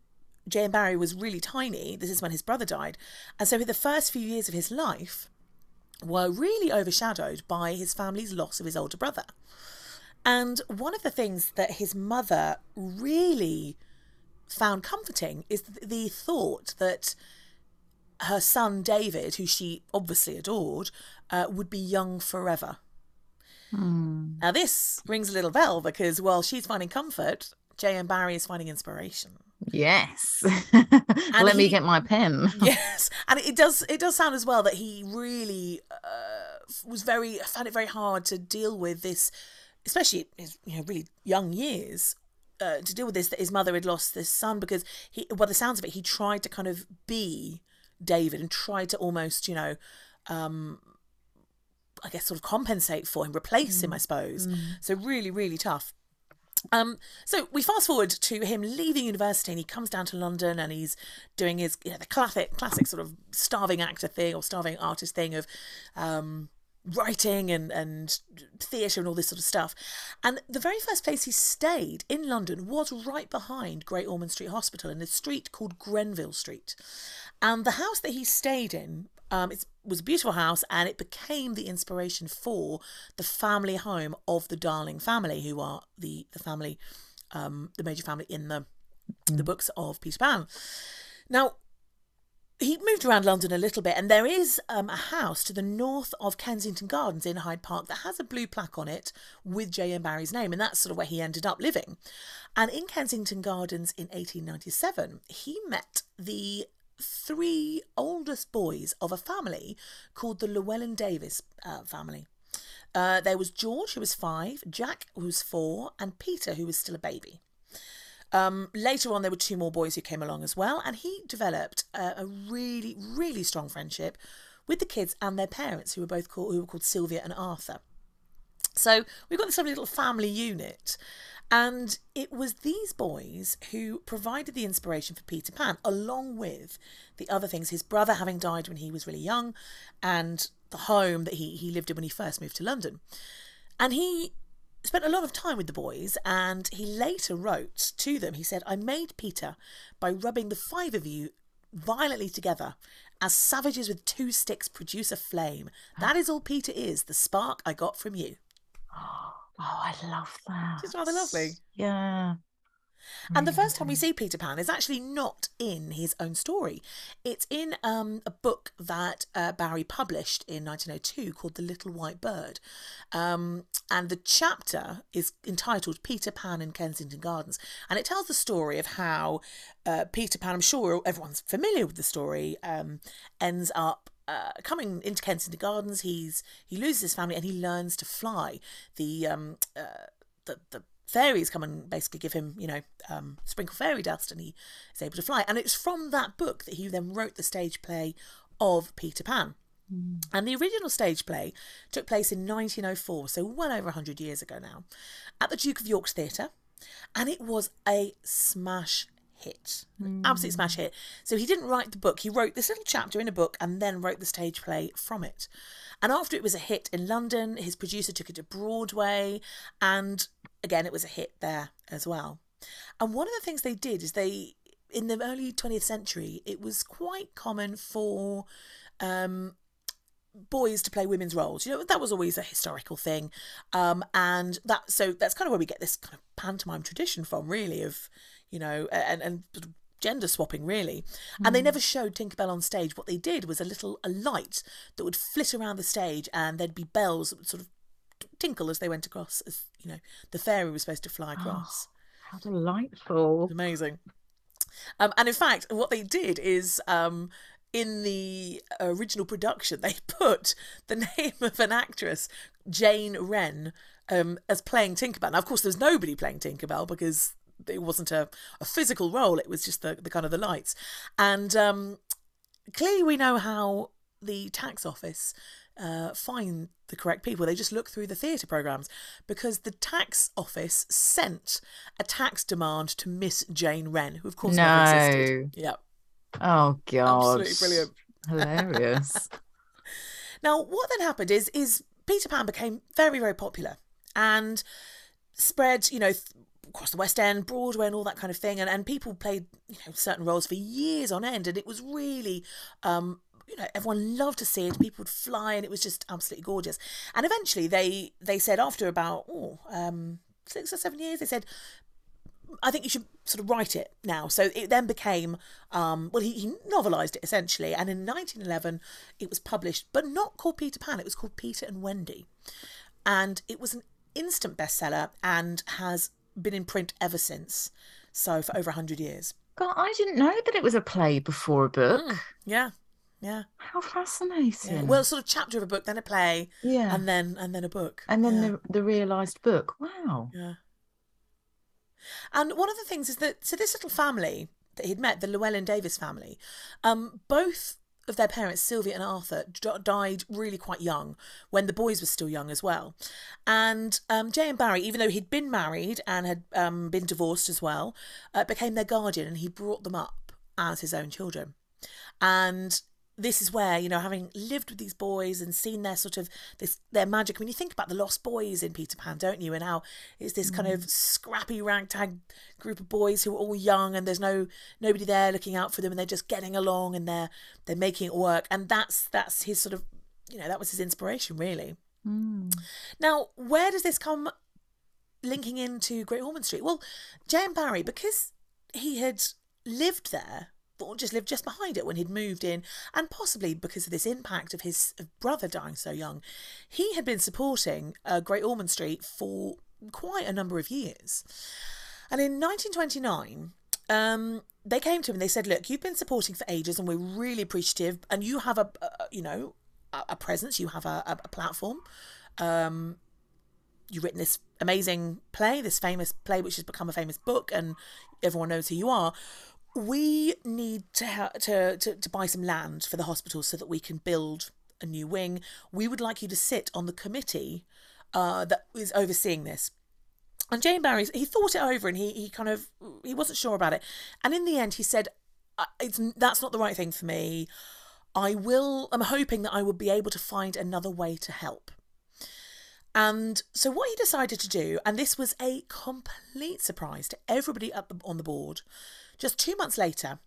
J.M. Barrie was really tiny. This is when his brother died. And so the first few years of his life were really overshadowed by his family's loss of his older brother. And one of the things that his mother really found comforting is the thought that her son David, who she obviously adored, uh, would be young forever. Mm. Now, this rings a little bell because while she's finding comfort, J.M. Barrie is finding inspiration. Yes. Let he, me get my pen. yes. And it does it does sound as well that he really uh, was very found it very hard to deal with this especially his you know really young years uh, to deal with this that his mother had lost this son because he by the sounds of it he tried to kind of be David and tried to almost you know um I guess sort of compensate for him replace mm. him I suppose mm. so really really tough um, so we fast forward to him leaving university and he comes down to London and he's doing his you know the classic classic sort of starving actor thing or starving artist thing of um, writing and and theatre and all this sort of stuff. And the very first place he stayed in London was right behind Great Ormond Street Hospital in a street called Grenville Street. And the house that he stayed in um, it was a beautiful house and it became the inspiration for the family home of the Darling family, who are the, the family, um, the major family in the, the books of Peter Pan. Now, he moved around London a little bit, and there is um, a house to the north of Kensington Gardens in Hyde Park that has a blue plaque on it with J.M. Barrie's name, and that's sort of where he ended up living. And in Kensington Gardens in 1897, he met the three oldest boys of a family called the Llewelyn Davies uh, family. Uh, there was George, who was five, Jack, who was four, and Peter, who was still a baby. Um, later on, there were two more boys who came along as well, and he developed a, a really, really strong friendship with the kids and their parents, who were both called who were called Sylvia and Arthur. So we've got this lovely little family unit. And it was these boys who provided the inspiration for Peter Pan, along with the other things, his brother having died when he was really young, and the home that he, he lived in when he first moved to London. And he spent a lot of time with the boys, and he later wrote to them, he said, I made Peter by rubbing the five of you violently together. As savages with two sticks produce a flame. That is all Peter is, the spark I got from you. Oh, I love that. It's rather lovely. Yeah. And the first time we see Peter Pan is actually not in his own story. It's in um, a book that uh, Barrie published in 1902 called The Little White Bird. Um, and the chapter is entitled Peter Pan in Kensington Gardens. And it tells the story of how uh, Peter Pan, I'm sure everyone's familiar with the story, um, ends up uh, coming into Kensington Gardens, he's he loses his family and he learns to fly. The um uh, the the fairies come and basically give him you know um, sprinkle fairy dust and he is able to fly. And it's from that book that he then wrote the stage play of Peter Pan. And the original stage play took place in 1904, so well over 100 years ago now, at the Duke of York's Theatre. And it was a smash hit. Absolute smash hit. So he didn't write the book. He wrote this little chapter in a book and then wrote the stage play from it. And after it was a hit in London, his producer took it to Broadway. And again, it was a hit there as well. And one of the things they did is they, in the early 20th century, it was quite common for um, boys to play women's roles. You know, that was always a historical thing. Um, and that so that's kind of where we get this kind of pantomime tradition from, really, of, you know, and, and gender swapping really. And they never showed tinkerbell on stage. What they did was a little a light that would flit around the stage and there'd be bells that would sort of tinkle as they went across as you know the fairy was supposed to fly across. How delightful. amazing. Um, and in fact what they did is um, in the original production they put the name of an actress jane wren um, as playing tinkerbell. Now of course there's nobody playing tinkerbell because it wasn't a, a physical role it was just the, the kind of the lights and um, clearly we know how the tax office uh, find the correct people. They just look through the theatre programmes because the tax office sent a tax demand to Miss Jane Wren, who of course never No. existed. Yeah, Oh God. absolutely brilliant. Hilarious. Now, what then happened is is Peter Pan became very very popular and spread, you know, th- across the West End, Broadway, and all that kind of thing. And and people played you know certain roles for years on end, and it was really. Um, you know, everyone loved to see it. People would fly, and it was just absolutely gorgeous. And eventually, they they said after about oh, um, six or seven years, they said, I think you should sort of write it now. So it then became, um, well, he, he novelised it essentially, and in 1911 it was published, but not called Peter Pan. It was called Peter and Wendy, and it was an instant bestseller and has been in print ever since. So for over hundred years. God, I didn't know that it was a play before a book. Yeah, yeah. How fascinating. yeah. Well, sort of chapter of a book, then a play, yeah. and then and then a book. And then Yeah. the the realised book. Wow. Yeah. And one of the things is that so this little family that he'd met, the Llewelyn Davies family, um, both of their parents, Sylvia and Arthur, d- died really quite young when the boys were still young as well. And um, J.M. Barrie, even though he'd been married and had um, been divorced as well, uh, became their guardian and he brought them up as his own children. And this is where you know having lived with these boys and seen their sort of this their magic when I mean, you think about the lost boys in peter pan don't you? And how it's this kind of mm. scrappy ragtag group of boys who are all young and there's no nobody there looking out for them and they're just getting along and they're they're making it work. And that's that's his sort of you know that was his inspiration really. Mm. Now where does this come linking into great ormond street? Well and barry because he had lived there just lived just behind it when he'd moved in, and possibly because of this impact of his brother dying so young, he had been supporting uh, Great Ormond Street for quite a number of years. And in 1929, um, they came to him and they said, "Look, you've been supporting for ages, and we're really appreciative. And you have a, a you know, a, presence. You have a, a, a platform. Um, you've written this amazing play, this famous play, which has become a famous book, and everyone knows who you are. We need to ha- to, to to buy some land for the hospital so that we can build a new wing. We would like you to sit on the committee uh, that is overseeing this." And J.M. Barrie, he thought it over and he, he kind of he wasn't sure about it. And in the end, he said, "Uh, "It's that's not the right thing for me. I will. I'm hoping that I will be able to find another way to help." And so what he decided to do, and this was a complete surprise to everybody up on the board, just two months later,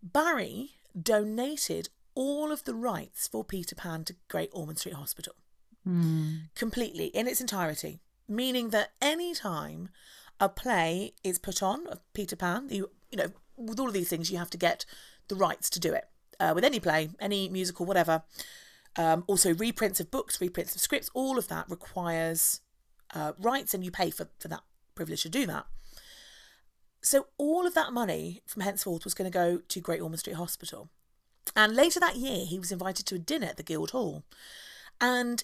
Barrie donated all of the rights for Peter Pan to Great Ormond Street Hospital completely in its entirety, meaning that any time a play is put on of Peter Pan. You you know, with all of these things, you have to get the rights to do it. Uh, with any play, any musical, whatever. Um, also, reprints of books, reprints of scripts, all of that requires uh, rights, and you pay for, for that privilege to do that. So, all of that money from henceforth was going to go to Great Ormond Street Hospital. And later that year, he was invited to a dinner at the Guildhall. And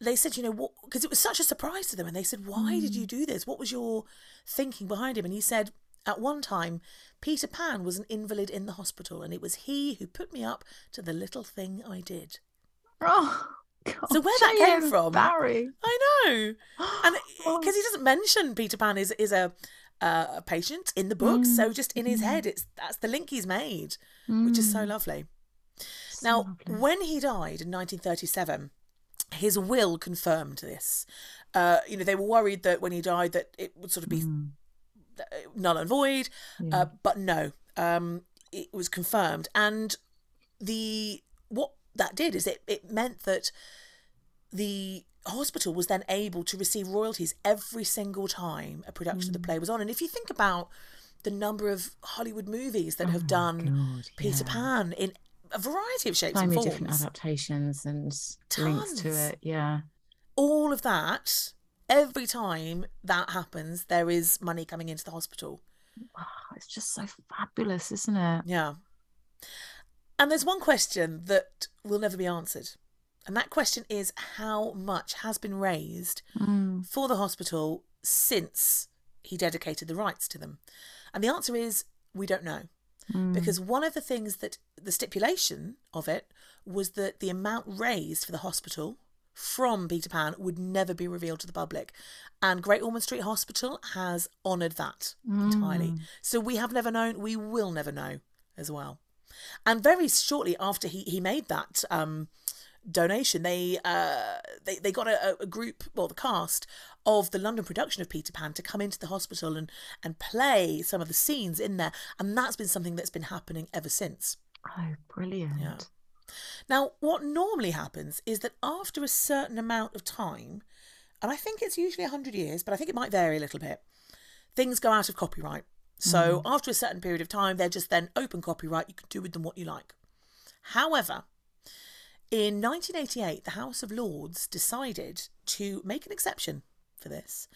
they said, you know, what? Because it was such a surprise to them. And they said, why did you do this? What was your thinking behind him? And he said, at one time, Peter Pan was an invalid in the hospital, and it was he who put me up to the little thing I did. Oh, God, So where that came from- Barrie. I know, and Oh. because he doesn't mention Peter Pan is is a uh, a patient in the book, so Mm. just in his head, it's that's the link he's made, which is so lovely. So Now, lovely. when he died in 1937, his will confirmed this. Uh, you know, they were worried that when he died, that it would sort of be Mm. uh, null and void, Yeah. uh, but no, um, it was confirmed. And the what that did is it it meant that the hospital was then able to receive royalties every single time a production of the mm. play was on. And if you think about the number of Hollywood movies that oh have done Oh God, Peter yeah. Pan in a variety of shapes so and forms, different adaptations and links to it. Yeah. all of that. Every time that happens, there is money coming into the hospital. Oh, it's just so fabulous, isn't it? Yeah. And there's one question that will never be answered. And that question is how much has been raised Mm. for the hospital since he dedicated the rights to them? And the answer is we don't know. Mm. Because one of the things that the stipulation of it was that the amount raised for the hospital from Peter Pan would never be revealed to the public. And Great Ormond Street Hospital has honoured that entirely. Mm. So we have never known, we will never know as well. And very shortly after he, he made that um, donation, they uh, they they got a, a group, well, the cast of the London production of Peter Pan to come into the hospital and and play some of the scenes in there, and that's been something that's been happening ever since. Oh, brilliant. Yeah. Now, what normally happens is that after a certain amount of time, and I think it's usually 100 years, but I think it might vary a little bit, things go out of copyright. So after a certain period of time, they're just then open copyright. You can do with them what you like. However, in 1988, the House of Lords decided to make an exception for this,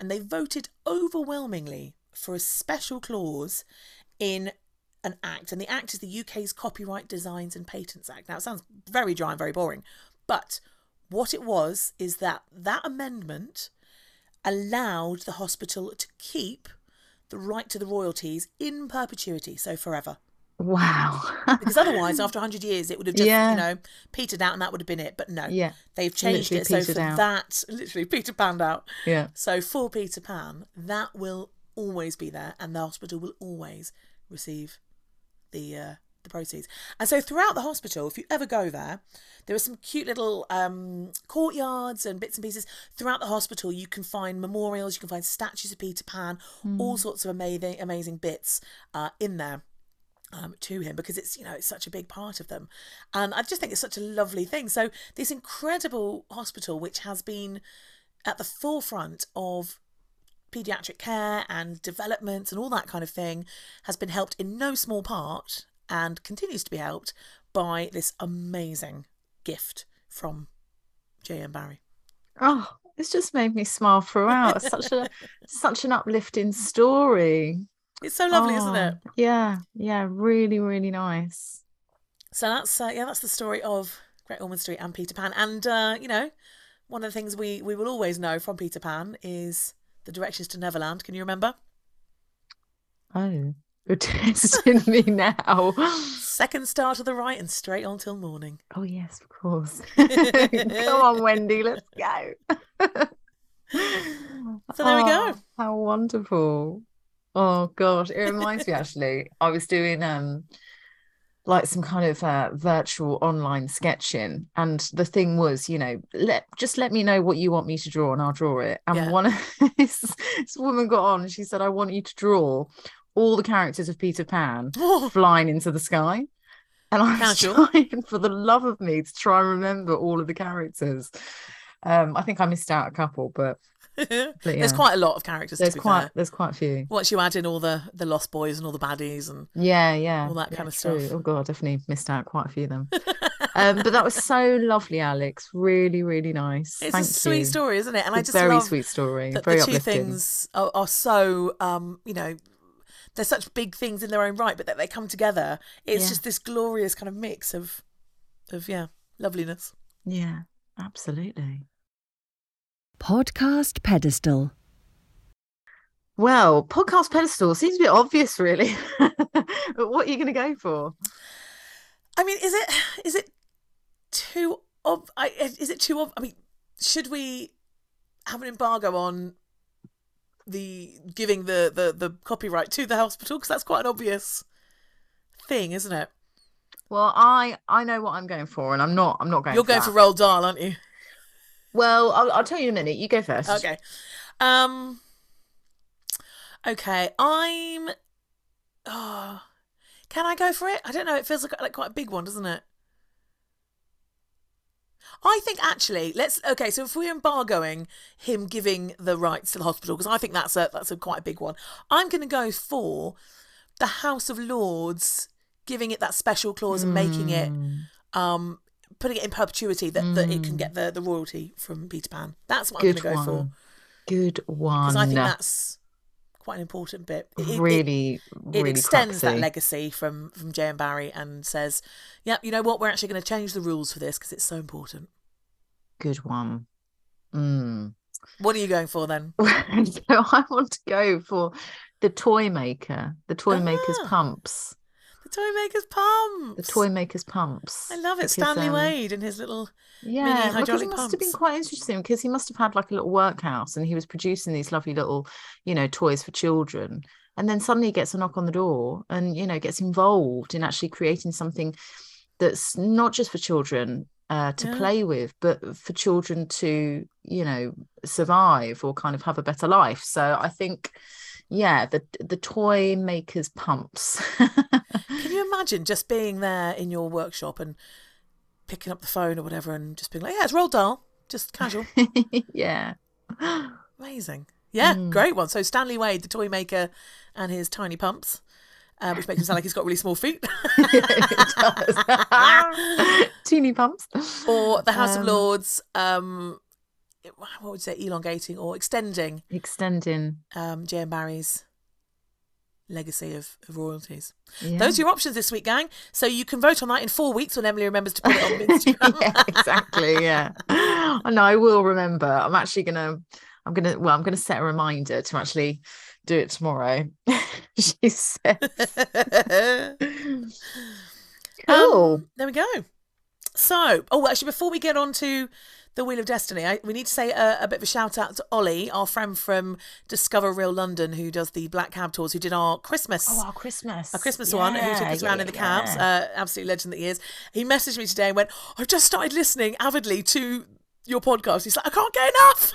and they voted overwhelmingly for a special clause in an act, and the act is the UK's Copyright Designs and Patents Act. Now, it sounds very dry and very boring, but what it was is that that amendment allowed the hospital to keep the right to the royalties in perpetuity, so forever. Wow. Because otherwise, after 100 years, it would have just, Yeah. you know, petered out and that would have been it. But no, yeah. they've changed Literally it. So for out. that, literally, Peter Panned out. Yeah. So for Peter Pan, that will always be there, and the hospital will always receive the uh, the proceeds. And so throughout the hospital, if you ever go there, there are some cute little um, courtyards and bits and pieces throughout the hospital. You can find memorials, you can find statues of Peter Pan, all sorts of amazing amazing bits uh, in there. Um, to him because it's you know it's such a big part of them and i just think it's such a lovely thing so this incredible hospital which has been at the forefront of pediatric care and development and all that kind of thing has been helped in no small part and continues to be helped by this amazing gift from J.M. Barrie. Oh, it's just made me smile throughout. such a such an uplifting story. It's so lovely, isn't it? Oh, Yeah, yeah, really, really nice. So that's uh, yeah, that's the story of Great Ormond Street and Peter Pan. And uh, you know, one of the things we we will always know from Peter Pan is the directions to Neverland. Can you remember? Oh, you're testing me now. Second star to the right and straight on till morning. Oh yes, of course. Come on, Wendy, let's go. So there we go. Oh, How wonderful. Oh gosh, it reminds me actually. I was doing um like some kind of uh, virtual online sketching and the thing was you know let just let me know what you want me to draw and I'll draw it and Yeah. one of this, this woman got on and she said I want you to draw all the characters of Peter Pan flying into the sky. And I was Casual. trying for the love of me to try and remember all of the characters. Um, I think I missed out a couple, but There's yeah. quite a lot of characters. There's to be quite fair. there's quite a few. Once you add in all the the Lost Boys and all the baddies and Yeah, yeah. All that yeah, kind of true. stuff. Oh god, I definitely missed out quite a few of them. um, but that was so lovely, Alex. Really, really nice. it's Thank a sweet story, isn't it? And I It's just a very love sweet story. that very the two uplifting. things are, are so um you know they're such big things in their own right, but that they come together. It's Yeah. just this glorious kind of mix of of yeah loveliness. Yeah, absolutely. Podcast pedestal. Well, podcast pedestal seems a bit obvious, really. but what are you going to go for? I mean, is it is it too ob- I, is it too ob- I mean, should we have an embargo on the giving the the, the copyright to the hospital because that's quite an obvious thing, isn't it? Well, I I know what I'm going for, and I'm not I'm not going. You're for going that. for Roald Dahl, aren't you? Well, I'll, I'll tell you in a minute. You go first. Okay. Um. Okay, I'm. Oh, can I go for it? I don't know. It feels like, like quite a big one, doesn't it? I think actually, let's. Okay, so if we're embargoing him giving the rights to the hospital, because I think that's a that's a quite a big one. I'm going to go for the House of Lords giving it that special clause and making it Hmm. um putting it in perpetuity that, that it can get the, the royalty from Peter Pan. That's what Good I'm going to go one. for Good one. because I think that's quite an important bit. It- it- really, it, really extends that legacy from from J.M. Barrie and says, "Yep, you know what? We're actually going to change the rules for this because it's so important." Good one. Mm. What are you going for then? so I want to go for the toy maker, the toy maker's Ah. pumps, The Toy Maker's pumps. the toy maker's pumps. I love it. Because, Stanley um, Wade and his little. Yeah, because hydraulic it must have been quite interesting because he must have had like a little workhouse and he was producing these lovely little, you know, toys for children. And then suddenly he gets a knock on the door and, you know, gets involved in actually creating something that's not just for children uh, to Yeah. play with, but for children to, you know, survive or kind of have a better life. So I think, yeah, the the toy maker's pumps. Can you imagine just being there in your workshop and picking up the phone or whatever and just being like, "Yeah, it's Roald Dahl, just casual." yeah. Amazing. Yeah, Mm. great one. So Stanley Wade, the toy maker, and his tiny pumps, uh, which makes him sound like he's got really small feet. does. Teeny pumps. or the House of Um, Lords, um, what would you say, elongating or extending Extending. um, J.M. Barrie's legacy of, of royalties. Yeah. Those are your options this week, gang. So you can vote on that in four weeks when Emily remembers to put it on Instagram. yeah, exactly. Yeah. I know. I will remember. I'm actually gonna. I'm gonna. Well, I'm gonna set a reminder to actually do it tomorrow. she said. cool. Um, there we go. So, oh, actually, before we get on to the Wheel of Destiny, I, we need to say a, a bit of a shout out to Ollie, our friend from Discover Real London, who does the Black Cab tours, who did our Christmas. oh, our Christmas. a Christmas one, who took Yeah, us around in the cabs, yeah. uh, absolute legend that he is. He messaged me today and went, I've just started listening avidly to your podcast. He's like, I can't get enough.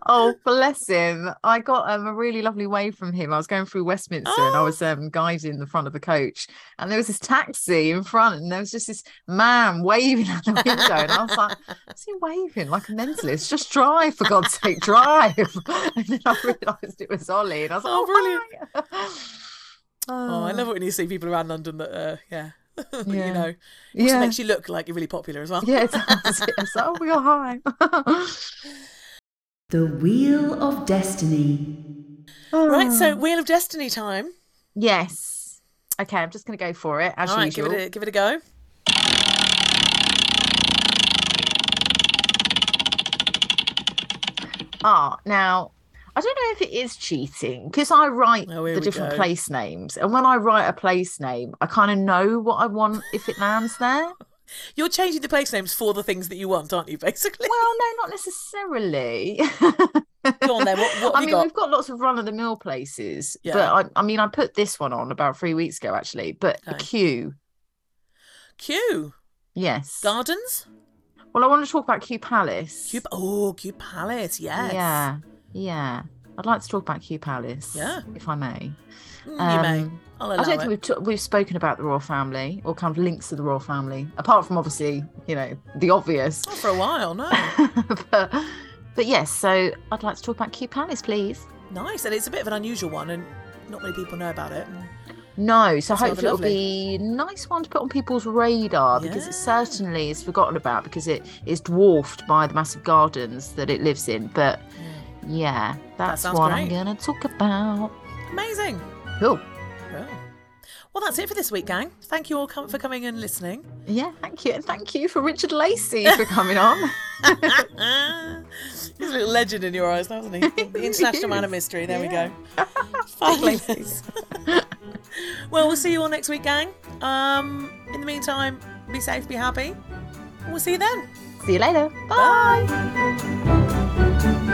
oh, bless him. I got um, a really lovely wave from him. I was going through Westminster and I Oh. was um, guiding the front of the coach, and there was this taxi in front, and there was just this man waving at the window. And I was like, Is he waving like a mentalist? Just drive, for God's sake, drive. And then I realised it was Ollie, and I was like, Oh, Oh, brilliant. brilliant. oh, I love it when you see people around London that, uh, yeah, that Yeah. you know, it Yeah. makes you look like you're really popular as well. Yeah, it does. Yes. Oh, we are high. The Wheel of Destiny. Right, so. Wheel of Destiny time. Yes. Okay, I'm just going to go for it as All right, give usual. it, a, give it a go. Ah, now I don't know if it is cheating because I write Oh, the different go. place names, and when I write a place name, I kind of know what I want if it lands there. You're changing the place names for the things that you want, aren't you, basically? well, no, not necessarily. Go on then, what- what I mean, got? we've got lots of run of the mill places, Yeah. but I, I mean, I put this one on about three weeks ago, actually. But a Okay. Q, Q. yes. Gardens? Well, I want to talk about Kew Palace. Q. Oh, Kew Palace, yes. Yeah, yeah. I'd like to talk about Kew Palace, Yeah. if I may. Mm, you may. Um, I'll I don't it. think we've, t- we've spoken about the royal family or kind of links to the royal family, apart from obviously, you know, the obvious. Not for a while, no. but, but yes, so I'd like to talk about Kew Palace, please. Nice, and it's a bit of an unusual one, and not many people know about it. No, so hopefully it'll be a nice one to put on people's radar because it certainly is forgotten about because it is dwarfed by the massive gardens that it lives in. But yeah, that's sounds what I'm gonna talk about. Amazing. Cool. Well, well, that's it for this week, gang. Thank you all com- for coming and listening. Yeah, thank you. And thank you for Richard Lacey for coming on. He's a little legend in your eyes, now, isn't he? The international man of mystery. There we go. Well, we'll see you all next week, gang. Um, in the meantime, be safe, be happy. We'll see you then. See you later. Bye. Bye.